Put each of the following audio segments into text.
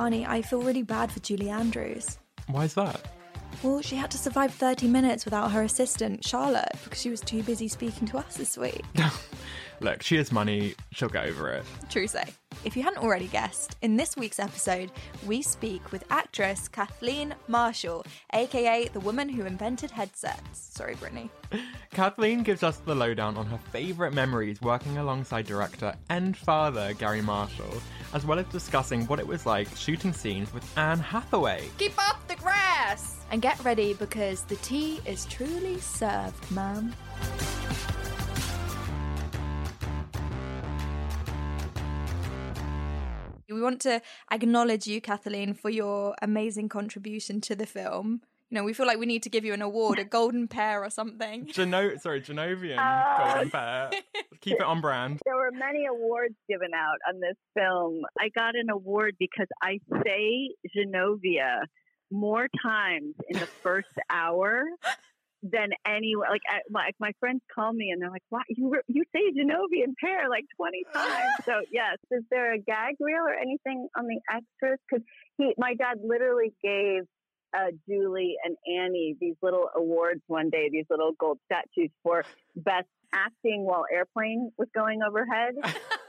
Barney, I feel really bad for Julie Andrews. Why is that? Well, she had to survive 30 minutes without her assistant, Charlotte, because she was too busy speaking to us this week. Look, she has money. She'll get over it. True say. If you hadn't already guessed, in this week's episode, we speak with actress Kathleen Marshall, aka the woman who invented headsets. Sorry, Brittany. Kathleen gives us the lowdown on her favourite memories working alongside director and father Garry Marshall, as well as discussing what it was like shooting scenes with Anne Hathaway. Keep up the grass! And get ready because the tea is truly served, ma'am. We want to acknowledge you, Kathleen, for your amazing contribution to the film. You know, we feel like we need to give you an award, a golden pear or something. Geno- sorry, Genovian Oh. Golden Pear. Keep it on brand. There were many awards given out on this film. I got an award because I say Genovia more times in the first hour than any like I, my my friends call me and they're like, "Why you you say Genovian pear like twenty times?" so yes, is there a gag reel or anything on the extras? Because he, my dad, literally gave uh, Julie and Annie these little awards one day, these little gold statues for best acting while airplane was going overhead.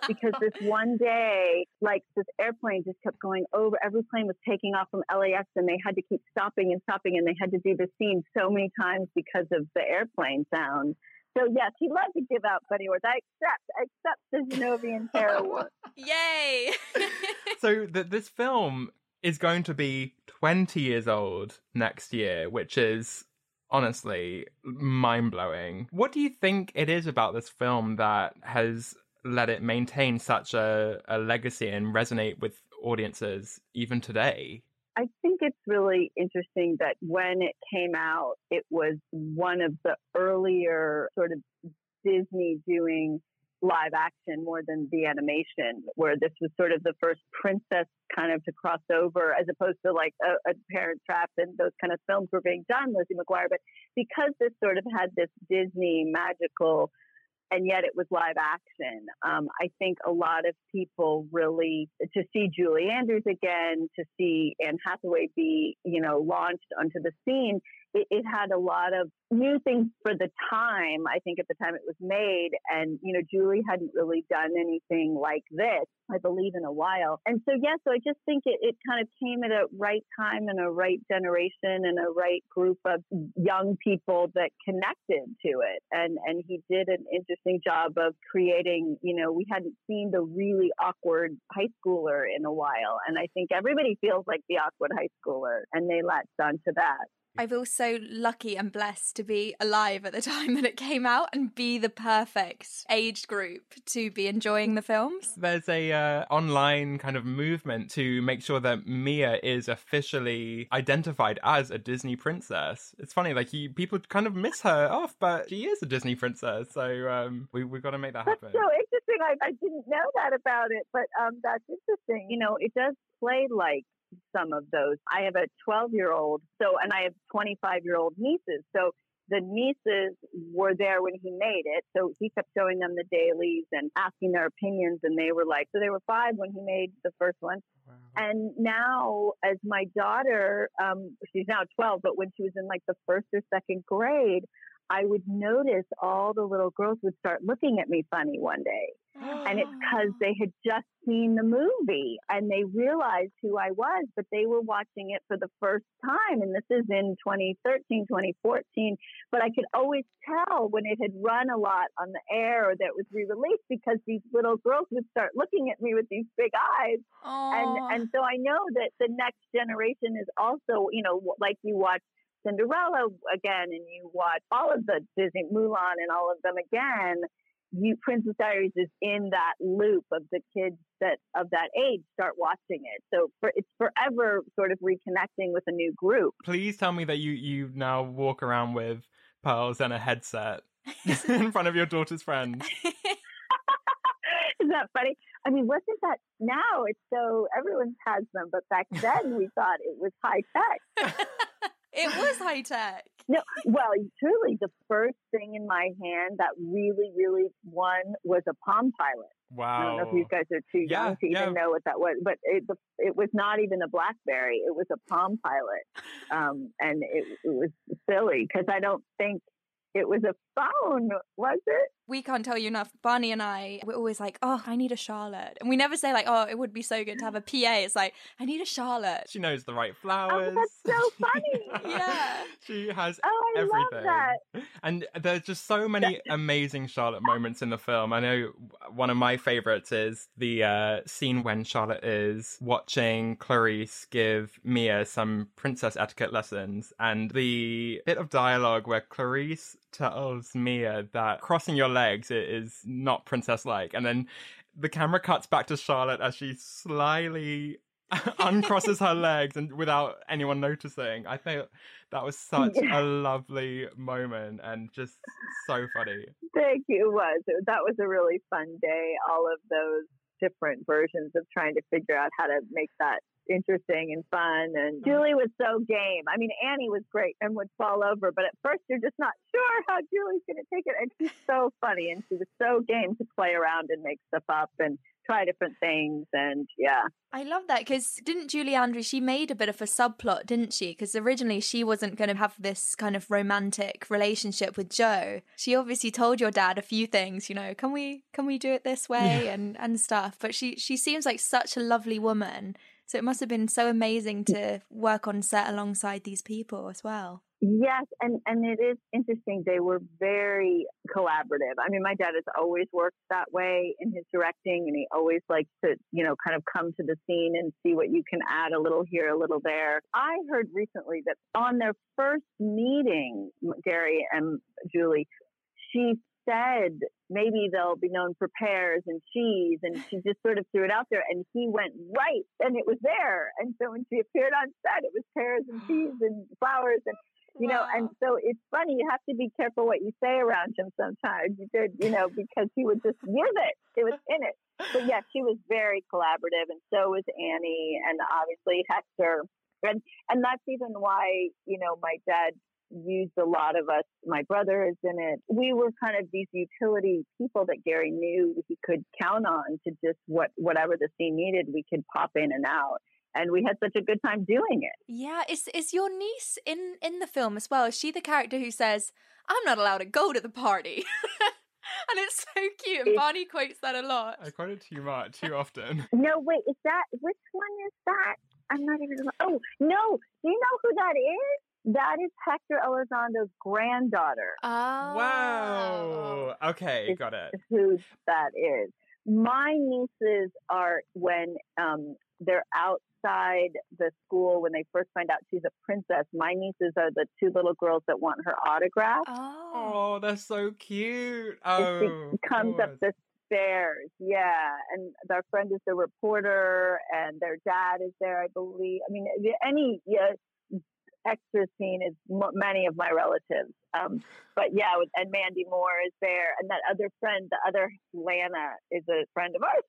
because this one day, like this airplane just kept going over. Every plane was taking off from LAX and they had to keep stopping and stopping and they had to do the scene so many times because of the airplane sound. So yes, he loved to give out funny awards. I accept, I accept the Genovian Terror Award. Yay! So th- this film is going to be 20 years old next year, which is honestly mind blowing. What do you think it is about this film that has let it maintain such a, a legacy and resonate with audiences even today? I think it's really interesting that when it came out, it was one of the earlier sort of Disney doing live action more than the animation, where this was sort of the first princess kind of to cross over, as opposed to like a, a Parent Trap and those kind of films were being done, Lizzie McGuire. But because this sort of had this Disney magical and yet it was live action. Um, I think a lot of people really to see Julie Andrews again, to see Anne Hathaway be, you know, launched onto the scene. It, it had a lot of new things for the time. I think at the time it was made, and you know, Julie hadn't really done anything like this, I believe, in a while. And so, yeah, so I just think it, it kind of came at a right time and a right generation and a right group of young people that connected to it. And and he did an interesting job of creating. You know, we hadn't seen the really awkward high schooler in a while, and I think everybody feels like the awkward high schooler, and they latched onto that. I feel so lucky and blessed to be alive at the time that it came out and be the perfect age group to be enjoying the films. There's a uh, online kind of movement to make sure that Mia is officially identified as a Disney princess. It's funny, like you, people kind of miss her off, but she is a Disney princess. So um, we we've got to make that happen. That's so interesting. I, I didn't know that about it, but um, that's interesting. You know, it does play like some of those. I have a 12 year old, so, and I have 25 year old nieces. So the nieces were there when he made it. So he kept showing them the dailies and asking their opinions. And they were like, so they were five when he made the first one. Wow. And now, as my daughter, um, she's now 12, but when she was in like the first or second grade, I would notice all the little girls would start looking at me funny one day. And it's because they had just seen the movie and they realized who I was, but they were watching it for the first time. And this is in 2013, 2014. But I could always tell when it had run a lot on the air or that it was re released because these little girls would start looking at me with these big eyes. And, and so I know that the next generation is also, you know, like you watch Cinderella again and you watch all of the Disney Mulan and all of them again you Princess Diaries is in that loop of the kids that of that age start watching it. So for, it's forever sort of reconnecting with a new group. Please tell me that you you now walk around with pearls and a headset in front of your daughter's friends. Isn't that funny? I mean, wasn't that now? It's so everyone has them, but back then we thought it was high tech. It was high tech. No, well, truly, the first thing in my hand that really, really won was a Palm Pilot. Wow. I don't know if you guys are too Yeah, young to yeah. even know what that was, but it, it was not even a BlackBerry. It was a Palm Pilot, um, and it, it was silly because I don't think it was a phone, was it? We can't tell you enough. Barney and I, we're always like, oh, I need a Charlotte. And we never say, like, oh, it would be so good to have a PA. It's like, I need a Charlotte. She knows the right flowers. Oh, that's so funny. Yeah. she has Oh, I everything. love that. And there's just so many amazing Charlotte moments in the film. I know one of my favorites is the uh, scene when Charlotte is watching Clarice give Mia some princess etiquette lessons, and the bit of dialogue where Clarice tells Mia that crossing your legs is not princess like, and then the camera cuts back to Charlotte as she slyly uncrosses her legs and without anyone noticing. I think that was such Yeah. a lovely moment and just so funny. Thank you. It was. It- That was a really fun day. All of those different versions of trying to figure out how to make that interesting and fun. And mm-hmm. Julie was so game. I mean, Annie was great and would fall over, but at first you're just not sure how Julie's going to take it. And she's so funny and she was so game to play around and make stuff up and try different things. And yeah. I love that because didn't Julie Andrews, she made a bit of a subplot, didn't she? Because originally she wasn't going to have this kind of romantic relationship with Joe. She obviously told your dad a few things, you know, can we can we do it this way and and stuff. But she she seems like such a lovely woman. So it must have been so amazing to work on set alongside these people as well. Yes, and and it is interesting. They were very collaborative. I mean, my dad has always worked that way in his directing, and he always likes to, you know, kind of come to the scene and see what you can add a little here, a little there. I heard recently that on their first meeting, Garry and Julie, she said maybe they'll be known for pears and cheese, and she just sort of threw it out there, and he went right, and it was there. And so when she appeared on set, it was pears and cheese and flowers and you know, and so it's funny. You have to be careful what you say around him sometimes. You did, you know, because he would just use it. It was in it. But yeah, she was very collaborative, and so was Annie, and obviously Hector, and and that's even why you know my dad used a lot of us. My brother is in it. We were kind of these utility people that Garry knew he could count on to just what whatever the scene needed, we could pop in and out. And we had such a good time doing it. Yeah, is is your niece in in the film as well? Is she the character who says, "I'm not allowed to go to the party"? and it's so cute. And Barney quotes that a lot. I quote it too much, too often. No, wait, is that which one is that? I'm not even. Oh no, do you know who that is? That is Hector Elizondo's granddaughter. Oh, Wow. Okay, It's- got it. Who that is? My nieces are when um, they're outside the school when they first find out she's a princess. My nieces are the two little girls that want her autograph. Oh, Oh, that's so cute. Oh, she comes up the stairs. Yeah. And their friend is the reporter and their dad is there, I believe. I mean, any, yeah, extra scene is m- many of my relatives. Um, but yeah, with, and Mandy Moore is there, and that other friend, the other Lana, is a friend of ours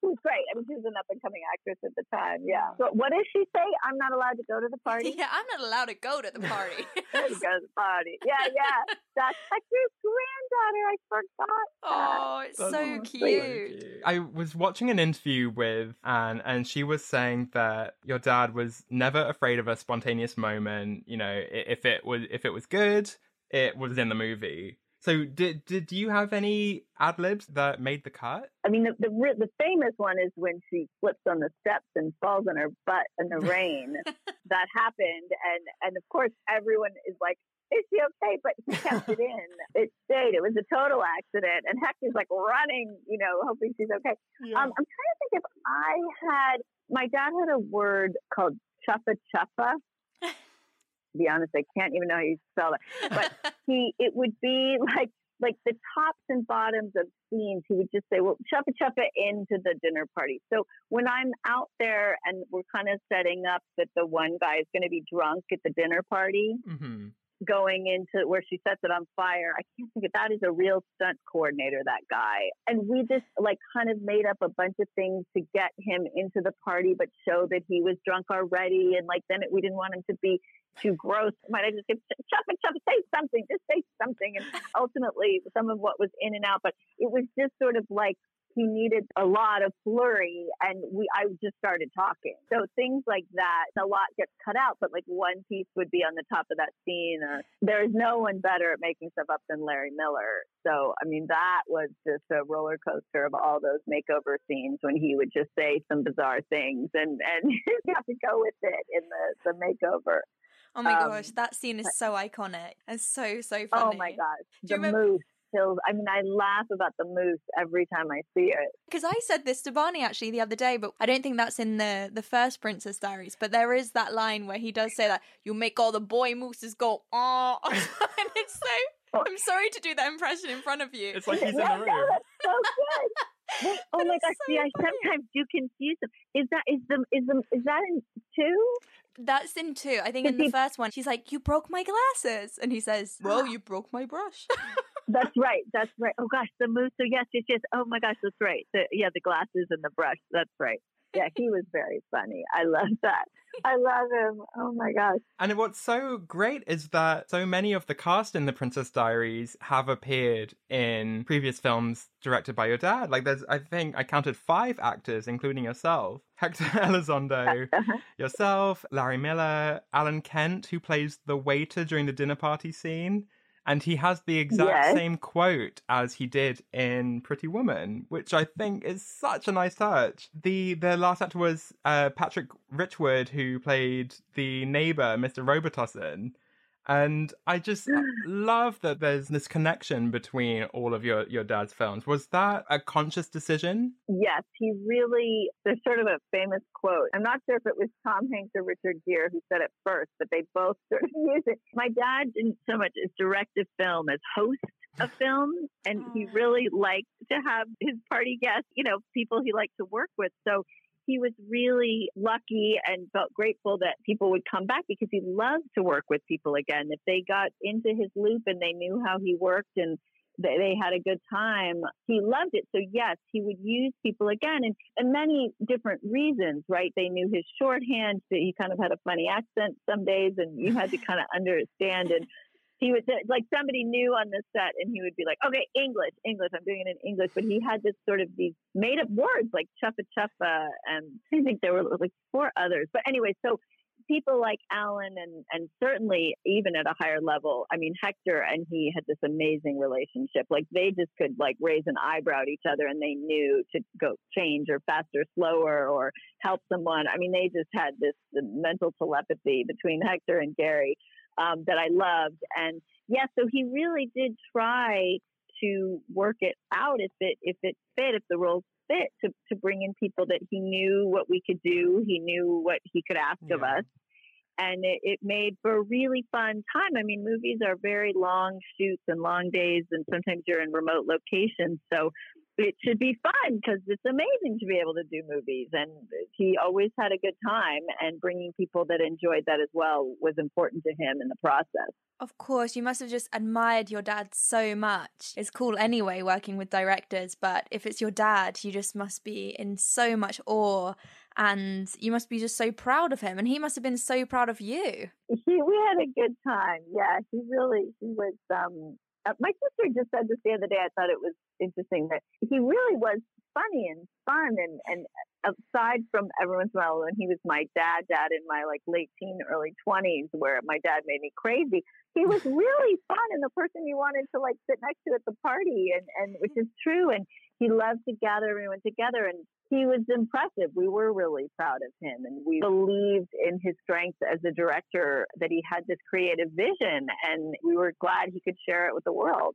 who's great. I mean, she was an up and coming actress at the time. Yeah. So what does she say? I'm not allowed to go to the party. Yeah, I'm not allowed to go to the party. go to the party. Yeah, yeah. That's Hector's granddaughter. I forgot. Oh, it's That's so so cute. I was watching an interview with Anne, and she was saying that your dad was never afraid of a spontaneous moment. You know, if it was if it was good, it was in the movie. So, did did you have any ad libs that made the cut? I mean, the, the the famous one is when she slips on the steps and falls on her butt in the rain. that happened, and and of course everyone is like, "Is she okay?" But he kept it in. It stayed. It was a total accident, and Hector's like running, you know, hoping she's okay. Um, I'm trying to think if I had. My dad had a word called chuffa chuffa. To be honest, I can't even know how you spell it. But he, it would be like like the tops and bottoms of scenes. He would just say, "Well, chuffa chuffa into the dinner party." So when I'm out there and we're kind of setting up that the one guy is going to be drunk at the dinner party, hmm going into where she sets it on fire. I can't think of that is a real stunt coordinator, that guy. And we just like kind of made up a bunch of things to get him into the party, but show that he was drunk already. And like then it, we didn't want him to be too gross. Might I just get chop and chop, say something, just say something. And ultimately, some of what was in and out, but it was just sort of like he needed a lot of flurry and we I just started talking. So things like that, a lot gets cut out, but like one piece would be on the top of that scene or there is no one better at making stuff up than Larry Miller. So I mean that was just a roller coaster of all those makeover scenes when he would just say some bizarre things and and you have to go with it in the, the makeover. Oh my Um, gosh, that scene is so iconic and so so funny. Oh my gosh. Do The you remember- moose kills I mean I laugh about the moose every time I see it. Because I said this to Barney actually the other day, but I don't think that's in the the first Princess Diaries. But there is that line where he does say that you make all the boy mooses go oh, and it's so. I'm sorry to do that impression in front of you. It's like he's in Yeah, the no, room. that's so good. Wait, oh But my gosh! so See, I sometimes do confuse them. Is that is the is the is that in two? That's in two. I think Does in the first one, she's like, "You broke my glasses," and he says, "Well, you broke my brush." That's right. That's right. Oh gosh, the moose. So yes, yes, yes. Oh my gosh, that's right. The, yeah, the glasses and the brush. That's right. Yeah, he was very funny. I love that. I love him. Oh my gosh. And what's so great is that so many of the cast in The Princess Diaries have appeared in previous films directed by your dad. Like, there's, I think, I counted five actors, including yourself Hector Elizondo, uh-huh. yourself, Larry Miller, Alan Kent, who plays the waiter during the dinner party scene. And he has the exact Yes. same quote as he did in Pretty Woman, which I think is such a nice touch. The the last actor was uh, Patrick Richwood, who played the neighbor, Mr. Robitussin. And I just uh, love that there's this connection between all of your, your dad's films. Was that a conscious decision? Yes, he really, there's sort of a famous quote. I'm not sure if it was Tom Hanks or Richard Gere who said it first, but they both sort of use it. My dad didn't so much as direct a film as host a film, and he really liked to have his party guests, you know, people he liked to work with. So he was really lucky and felt grateful that people would come back because he loved to work with people again. If they got into his loop and they knew how he worked and they, they had a good time. He loved it. So yes, he would use people again and, and many different reasons, right? They knew his shorthand. That he kind of had a funny accent some days and you had to kind of understand and he would like somebody new on the set and he would be like, okay, English, English, I'm doing it in English. But he had this sort of these made up words like chuffa chuffa. And I think there were like four others. But anyway, so people like Alan and, and certainly even at a higher level, I mean, Hector and he had this amazing relationship. Like they just could like raise an eyebrow at each other and they knew to go change or faster, slower or help someone. I mean, they just had this mental telepathy between Hector and Garry um, that I loved. And yeah, so he really did try to work it out if it if it fit, if the roles fit, to to bring in people that he knew what we could do, he knew what he could ask of us. And it, it made for a really fun time. I mean, movies are very long shoots and long days, and sometimes you're in remote locations. So it should be fun because it's amazing to be able to do movies. And he always had a good time, and bringing people that enjoyed that as well was important to him in the process. Of course, you must have just admired your dad so much. It's cool anyway working with directors, but if it's your dad, you just must be in so much awe and you must be just so proud of him and he must have been so proud of you. He, we had a good time. Yeah, he really he was um uh, my sister just said this the other day. I thought it was interesting that he really was funny and fun and and uh, aside from every once in a while when he was my dad dad in my like late teen early 20s where my dad made me crazy he was really fun and the person you wanted to like sit next to at the party and and which is true and he loved to gather everyone together and he was impressive. We were really proud of him and we believed in his strength as a director that he had this creative vision and we were glad he could share it with the world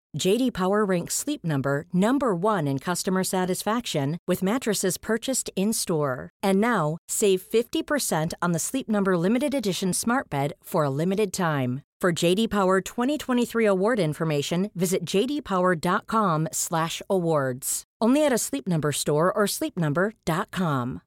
JD Power ranks Sleep Number number 1 in customer satisfaction with mattresses purchased in-store. And now, save 50% on the Sleep Number limited edition Smart Bed for a limited time. For JD Power 2023 award information, visit jdpower.com/awards. Only at a Sleep Number store or sleepnumber.com.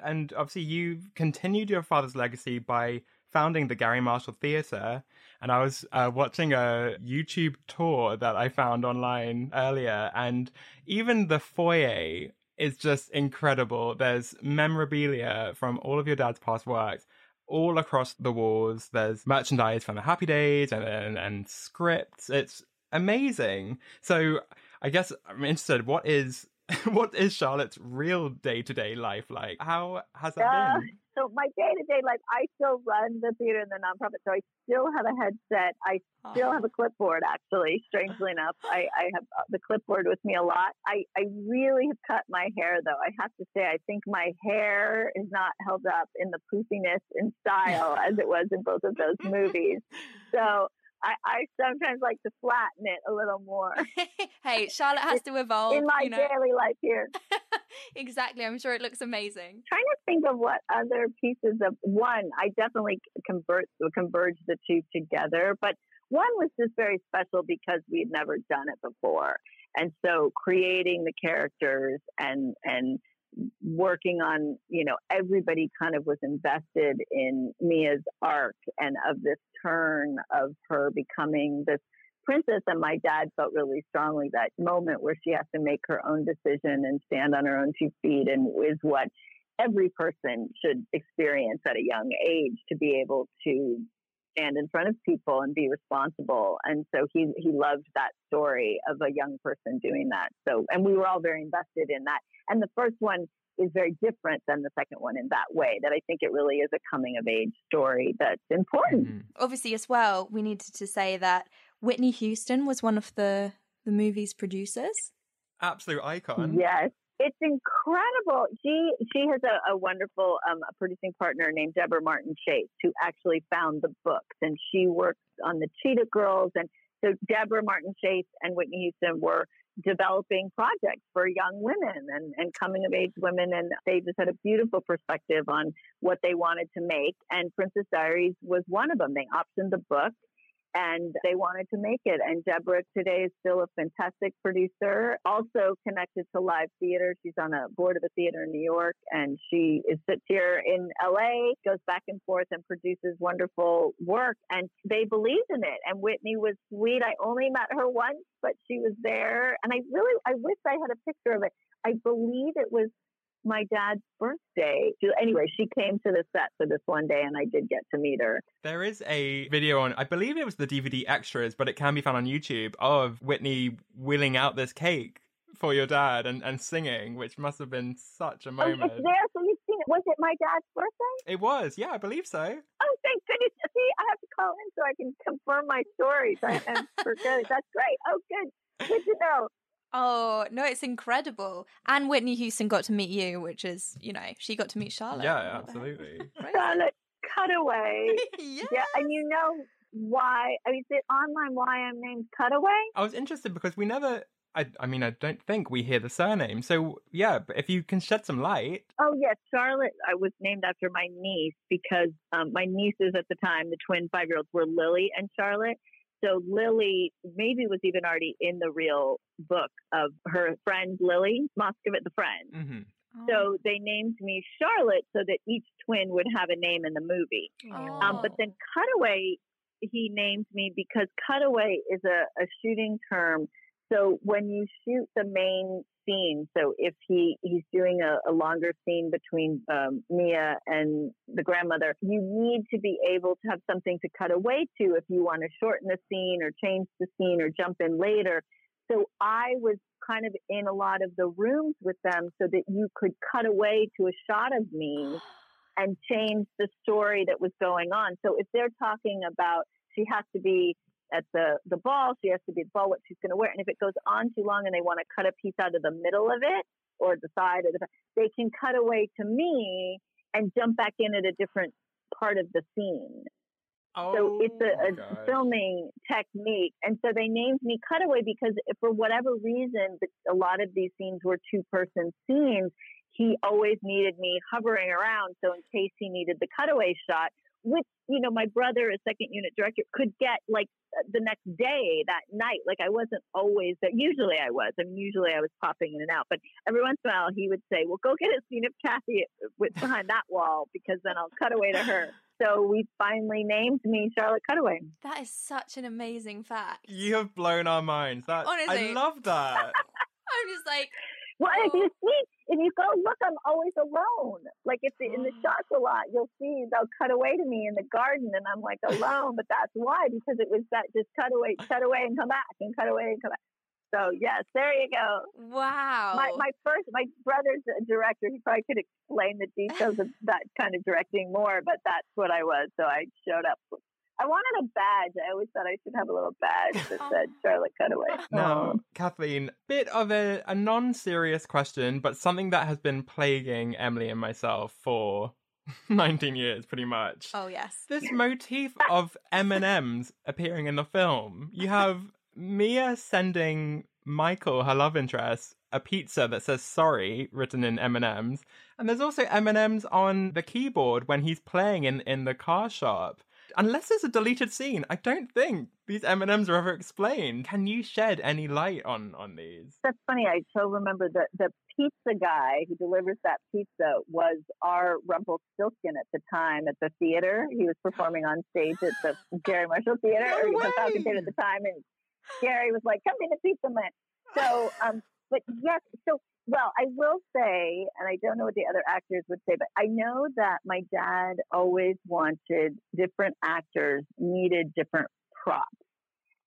And obviously, you've continued your father's legacy by founding the Garry Marshall Theatre. And I was uh, watching a YouTube tour that I found online earlier, and even the foyer is just incredible. There's memorabilia from all of your dad's past works all across the walls. There's merchandise from the Happy Days and, and, and scripts. It's amazing. So I guess I'm interested. What is what is Charlotte's real day to day life like? How has that Uh, been? So my day to day life, I still run the theater and the nonprofit, so I still have a headset. I still have a clipboard. Actually, strangely enough, I, I have uh, the clipboard with me a lot. I I really have cut my hair though. I have to say, I think my hair is not held up in the poofiness and style as it was in both of those movies. So. I, I sometimes like to flatten it a little more hey, Charlotte has to evolve. in my you know. daily life here. exactly. I'm sure it looks amazing. trying to think of what other pieces of one I definitely convert converge the two together, but one was just very special because we had never done it before, and so creating the characters and and working on you know everybody kind of was invested in Mia's arc and of this turn of her becoming this Princess and my dad felt really strongly that moment where she has to make her own decision and stand on her own two feet and is what every person should experience at a young age to be able to stand in front of people and be responsible. And so he he loved that story of a young person doing that. So and we were all very invested in that. And the first one is very different than the second one in that way that I think it really is a coming of age story that's important. Mm-hmm. Obviously as well, we needed to say that Whitney Houston was one of the the movie's producers. Absolute icon. Yes. It's incredible. She she has a, a wonderful um, a producing partner named Deborah Martin Chase who actually found the books, and she works on the Cheetah Girls. And so Deborah Martin Chase and Whitney Houston were developing projects for young women and, and coming of age women, and they just had a beautiful perspective on what they wanted to make. And Princess Diaries was one of them. They optioned the book and they wanted to make it. And Deborah today is still a fantastic producer, also connected to live theater. She's on a board of a theater in New York, and she is sits here in LA, goes back and forth and produces wonderful work. And they believed in it. And Whitney was sweet. I only met her once, but she was there, and I really I wish I had a picture of it. I believe it was my dad's birthday. Anyway, she came to the set for this one day and I did get to meet her. There is a video on, I believe it was the DVD extras, but it can be found on YouTube of Whitney wheeling out this cake for your dad and, and singing, which must have been such a oh, moment. Oh, it's there, so you've seen it. Was it my dad's birthday? It was, yeah, I believe so. Oh, thank goodness. See, I have to call in so I can confirm my stories. I, am for good. That's great. Oh, good. Good to know. Oh, no, it's incredible. And Whitney Houston got to meet you, which is, you know, she got to meet Charlotte. Yeah, absolutely. Charlotte Cutaway. yes. Yeah, and you know why? I mean, is it online why I'm named Cutaway? I was interested because we never. I, I mean, I don't think we hear the surname. So, yeah, but if you can shed some light. Oh, yes. Charlotte, I was named after my niece because um, my nieces at the time, the twin five year olds, were Lily and Charlotte. So Lily maybe was even already in the real book of her friend Lily Moscovitz, the friend. Mm-hmm. So they named me Charlotte so that each twin would have a name in the movie. Oh. Um, but then Cutaway, he named me because Cutaway is a, a shooting term. So when you shoot the main scene, so if he he's doing a, a longer scene between um, Mia and the grandmother, you need to be able to have something to cut away to if you want to shorten the scene or change the scene or jump in later. So I was kind of in a lot of the rooms with them so that you could cut away to a shot of me and change the story that was going on. So if they're talking about she has to be at the the ball, she has to be the ball what she's going to wear, and if it goes on too long and they want to cut a piece out of the middle of it or the side of the, they can cut away to me and jump back in at a different part of the scene. Oh, so it's a, oh a filming technique. And so they named me Cutaway because for whatever reason, a lot of these scenes were two person scenes. He always needed me hovering around. So in case he needed the cutaway shot, which, you know, my brother, a second unit director, could get like uh, the next day, that night. Like I wasn't always there. Usually I was. I mean, usually I was popping in and out. But every once in a while he would say, well, go get a scene of Kathy uh, with, behind that wall because then I'll cut away to her. So we finally named me Charlotte Cutaway. That is such an amazing fact. You have blown our minds. That Honestly. I love that. I'm just like, Well, if you oh. see, if you go look, I'm always alone. Like if in the mm. shots a lot, you'll see they'll cut away to me in the garden, and I'm like alone. But that's why because it was that just cut away, cut away, and come back, and cut away and come back. So yes, there you go. wow. My my first, my brother's a director. He probably could explain the details of that kind of directing more, but that's what I was. So I showed up. I wanted a badge. I always thought I should have a little badge that said Charlotte Cutaway. Now, Kathleen, bit of a, a non serious question, but something that has been plaguing Emily and myself for 19 years, pretty much. oh yes. This motif of M&Ms appearing in the film. You have Mia sending Michael, her love interest, a pizza that says sorry written in M&Ms, and there's also M&Ms on the keyboard when he's playing in in the car shop. Unless there's a deleted scene, I don't think these M&Ms are ever explained. Can you shed any light on on these? That's funny. I still remember that the pizza guy who delivers that pizza was our Rumpelstiltskin at the time at the theater. He was performing on stage at the Garry Marshall Theater, No or the Falcon. Theater at the time, and Garry was like, "Come in the pizza man." So, um, but yes, so well, I will say, and I don't know what the other actors would say, but I know that my dad always wanted different actors needed different props.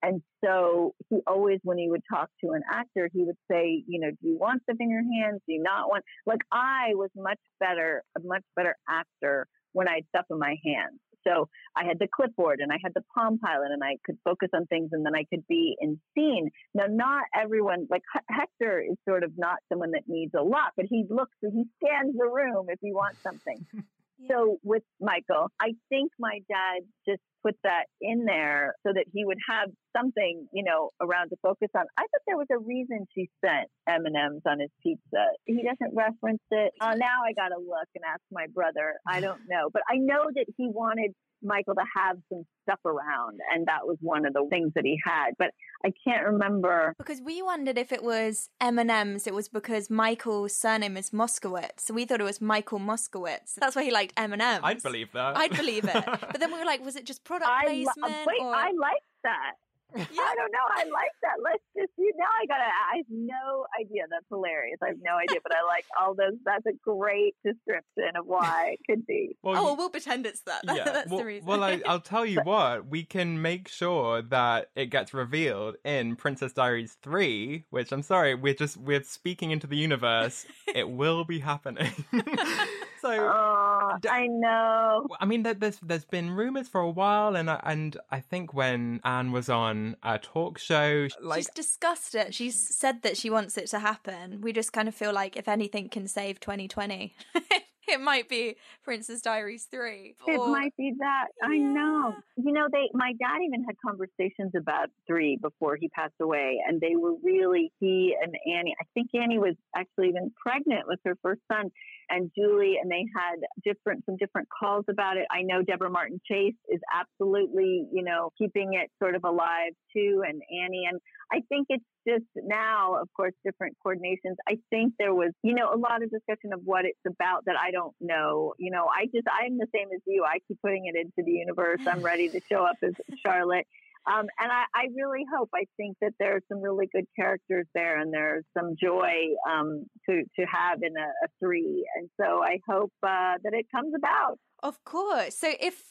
And so he always, when he would talk to an actor, he would say, you know, do you want stuff in your hands? Do you not want? Like I was much better, a much better actor when I had stuff in my hands. So I had the clipboard and I had the Palm Pilot and I could focus on things and then I could be in scene. Now, not everyone, like Hector is sort of not someone that needs a lot, but he looks, and he scans the room if he wants something. So with Michael, I think my dad just put that in there so that he would have something, you know, around to focus on. I thought there was a reason she sent M and M's on his pizza. He doesn't reference it. Uh, now I got to look and ask my brother. I don't know, but I know that he wanted Michael to have some stuff around, and that was one of the things that he had. But I can't remember because we wondered if it was M and M's. It was because Michael's surname is Moscovitz, so we thought it was Michael Moscovitz. That's why he liked M and M's. I'd believe that. I'd believe it. But then we were like, was it just product I, placement? wait, or... I like that. Yeah. I don't know. I like that. Let's just you now. I gotta. I have no idea. That's hilarious. I have no idea, but I like all those. That's a great description of why it could be. Well, oh, well, we'll pretend it's that. Yeah. that's well, the reason. well, I, will tell you what. We can make sure that it gets revealed in Princess Diaries three. Which I'm sorry, we're just we're speaking into the universe. it will be happening. so oh, I know. I mean, there's there's been rumors for a while, and and I think when Anne was on a talk show. Like, She's discussed it. She's said that she wants it to happen. We just kind of feel like if anything can save 2020. it might be Princess Diaries 3. It might be that. Yeah. I know. You know, they my dad even had conversations about 3 before he passed away and they were really he and Annie. I think Annie was actually even pregnant with her first son and Julie, and they had different some different calls about it. I know Deborah Martin Chase is absolutely, you know, keeping it sort of alive too, and Annie. And I think it's just now, of course, different coordinations. I think there was, you know, a lot of discussion of what it's about that I don't know. You know, I just I'm the same as you. I keep putting it into the universe. I'm ready to show up as Charlotte. Um, and I, I, really hope. I think that there are some really good characters there, and there's some joy um, to to have in a, a, three. And so I hope uh, that it comes about. Of course. So if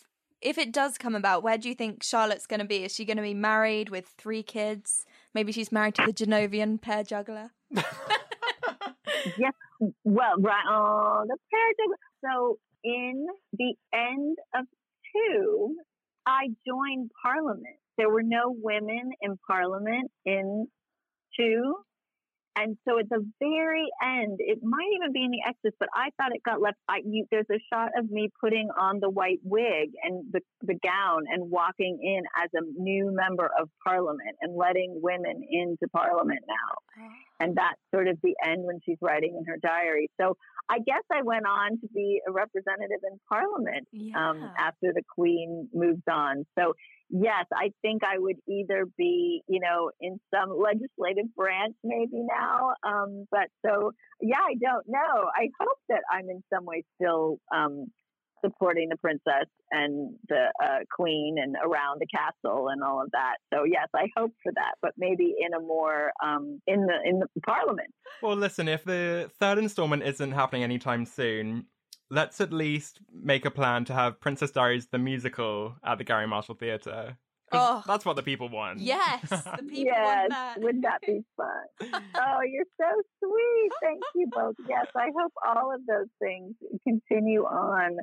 if it does come about, where do you think Charlotte's going to be? Is she going to be married with three kids? Maybe she's married to the Genovian pear juggler. yes. Well, right. Oh, the pear juggler. So in the end of two, I joined Parliament there were no women in parliament in two. And so at the very end, it might even be in the extras, but I thought it got left. I, you, there's a shot of me putting on the white wig and the, the gown and walking in as a new member of parliament and letting women into parliament now. Oh. And that's sort of the end when she's writing in her diary. So I guess I went on to be a representative in Parliament um, yeah. um, after the Queen moved on. So yes, I think I would either be, you know, in some legislative branch maybe now. Um, but so yeah, I don't know. I hope that I'm in some way still um, supporting the princess and the uh, queen and around the castle and all of that. So yes, I hope for that, but maybe in a more um, in the in the parliament. Well, listen, if the third installment isn't happening anytime soon, let's at least make a plan to have Princess Diaries the musical at the Garry Marshall Theatre. Oh, that's what the people want. Yes, the people yes, want that. Would that be fun? oh, you're so sweet. Thank you both. Yes, I hope all of those things continue on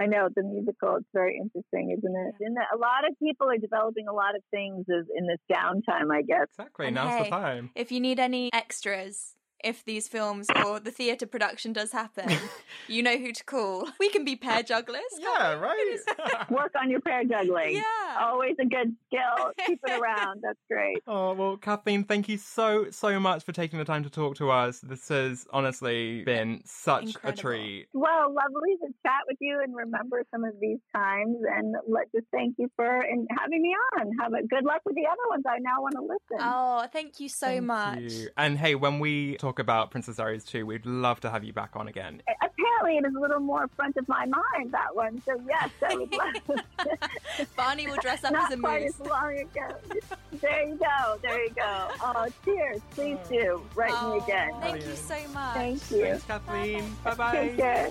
I know the musical. It's very interesting, isn't it? And a lot of people are developing a lot of things in this downtime, I guess. Exactly. And Now's hey, the time. If you need any extras, if these films or the theatre production does happen, you know who to call. We can be pair jugglers. Yeah, right. Work on your pair juggling. Yeah. Always a good skill. Keep it around. That's great. Oh, well, Kathleen, thank you so, so much for taking the time to talk to us. This has honestly been such Incredible. a treat. Well, lovely to chat with you and remember some of these times. And let just thank you for and having me on. Have a good luck with the other ones. I now want to listen. Oh, thank you so thank much. You. And hey, when we talk talk about Princess Diaries 2, we'd love to have you back on again. Apparently Apparently, it is a little more front of my mind that one. So yes, I would love. Barney will dress up Not as a quite moose. as long ago. There you go. There you go. Oh, cheers! Please do write Oh, me again. Thank you so much. Thank you. Thanks, Kathleen. Bye bye. Take care.